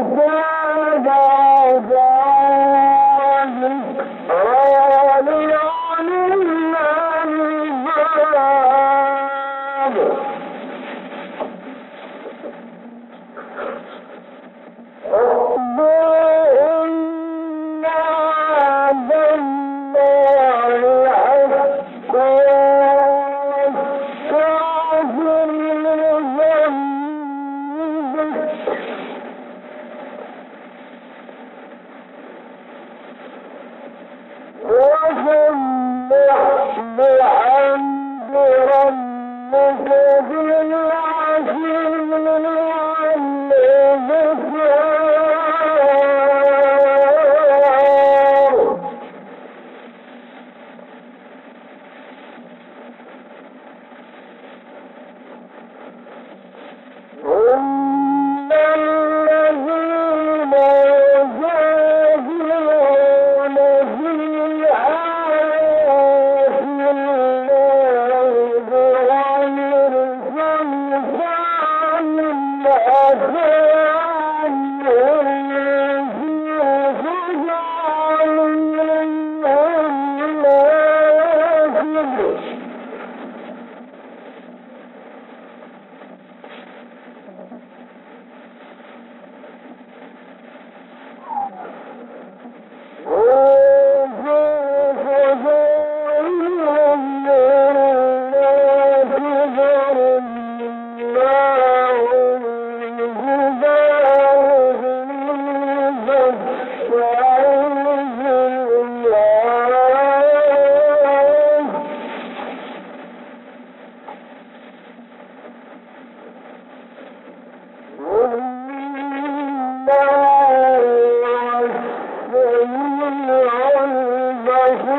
الكفار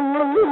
you.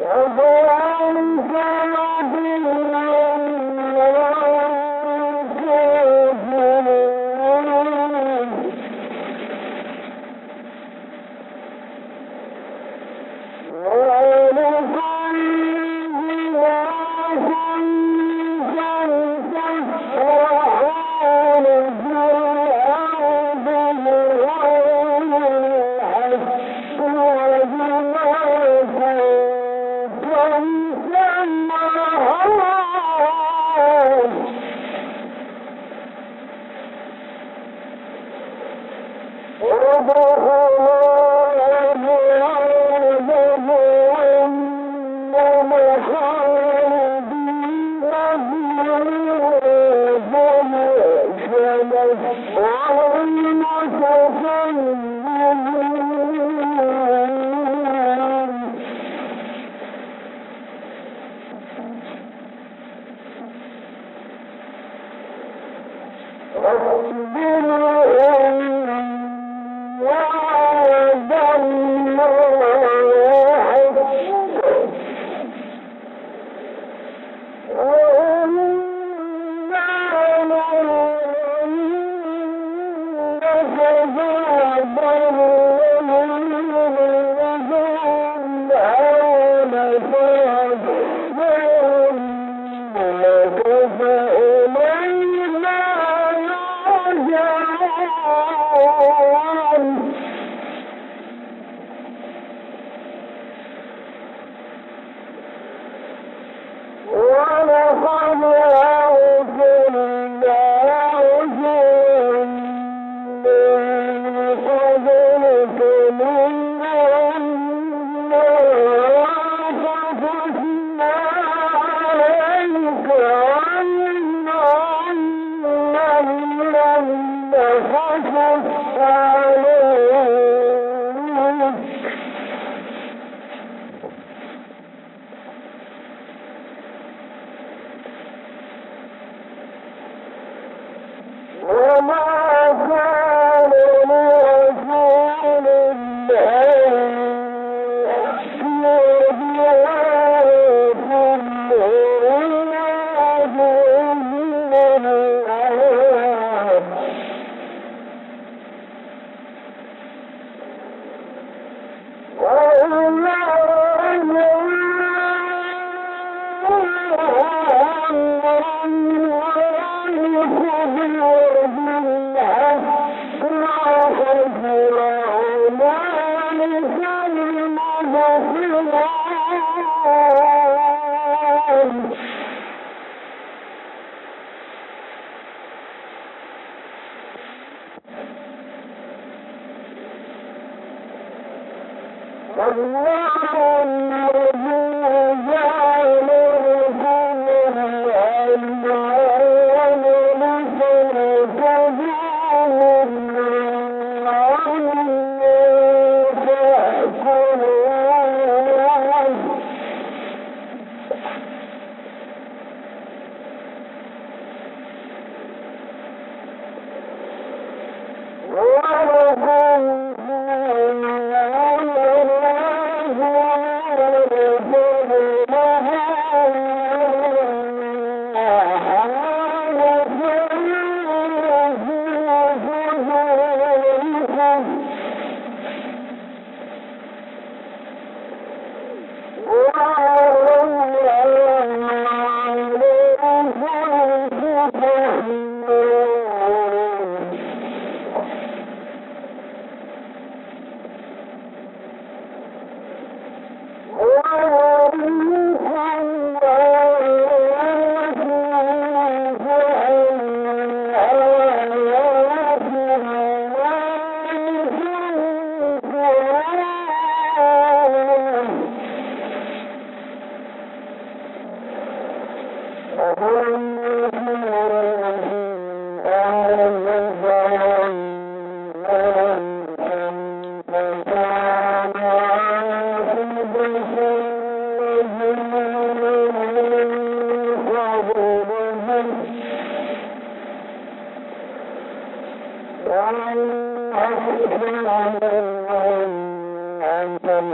Although I'm gonna be Bravo. أنتم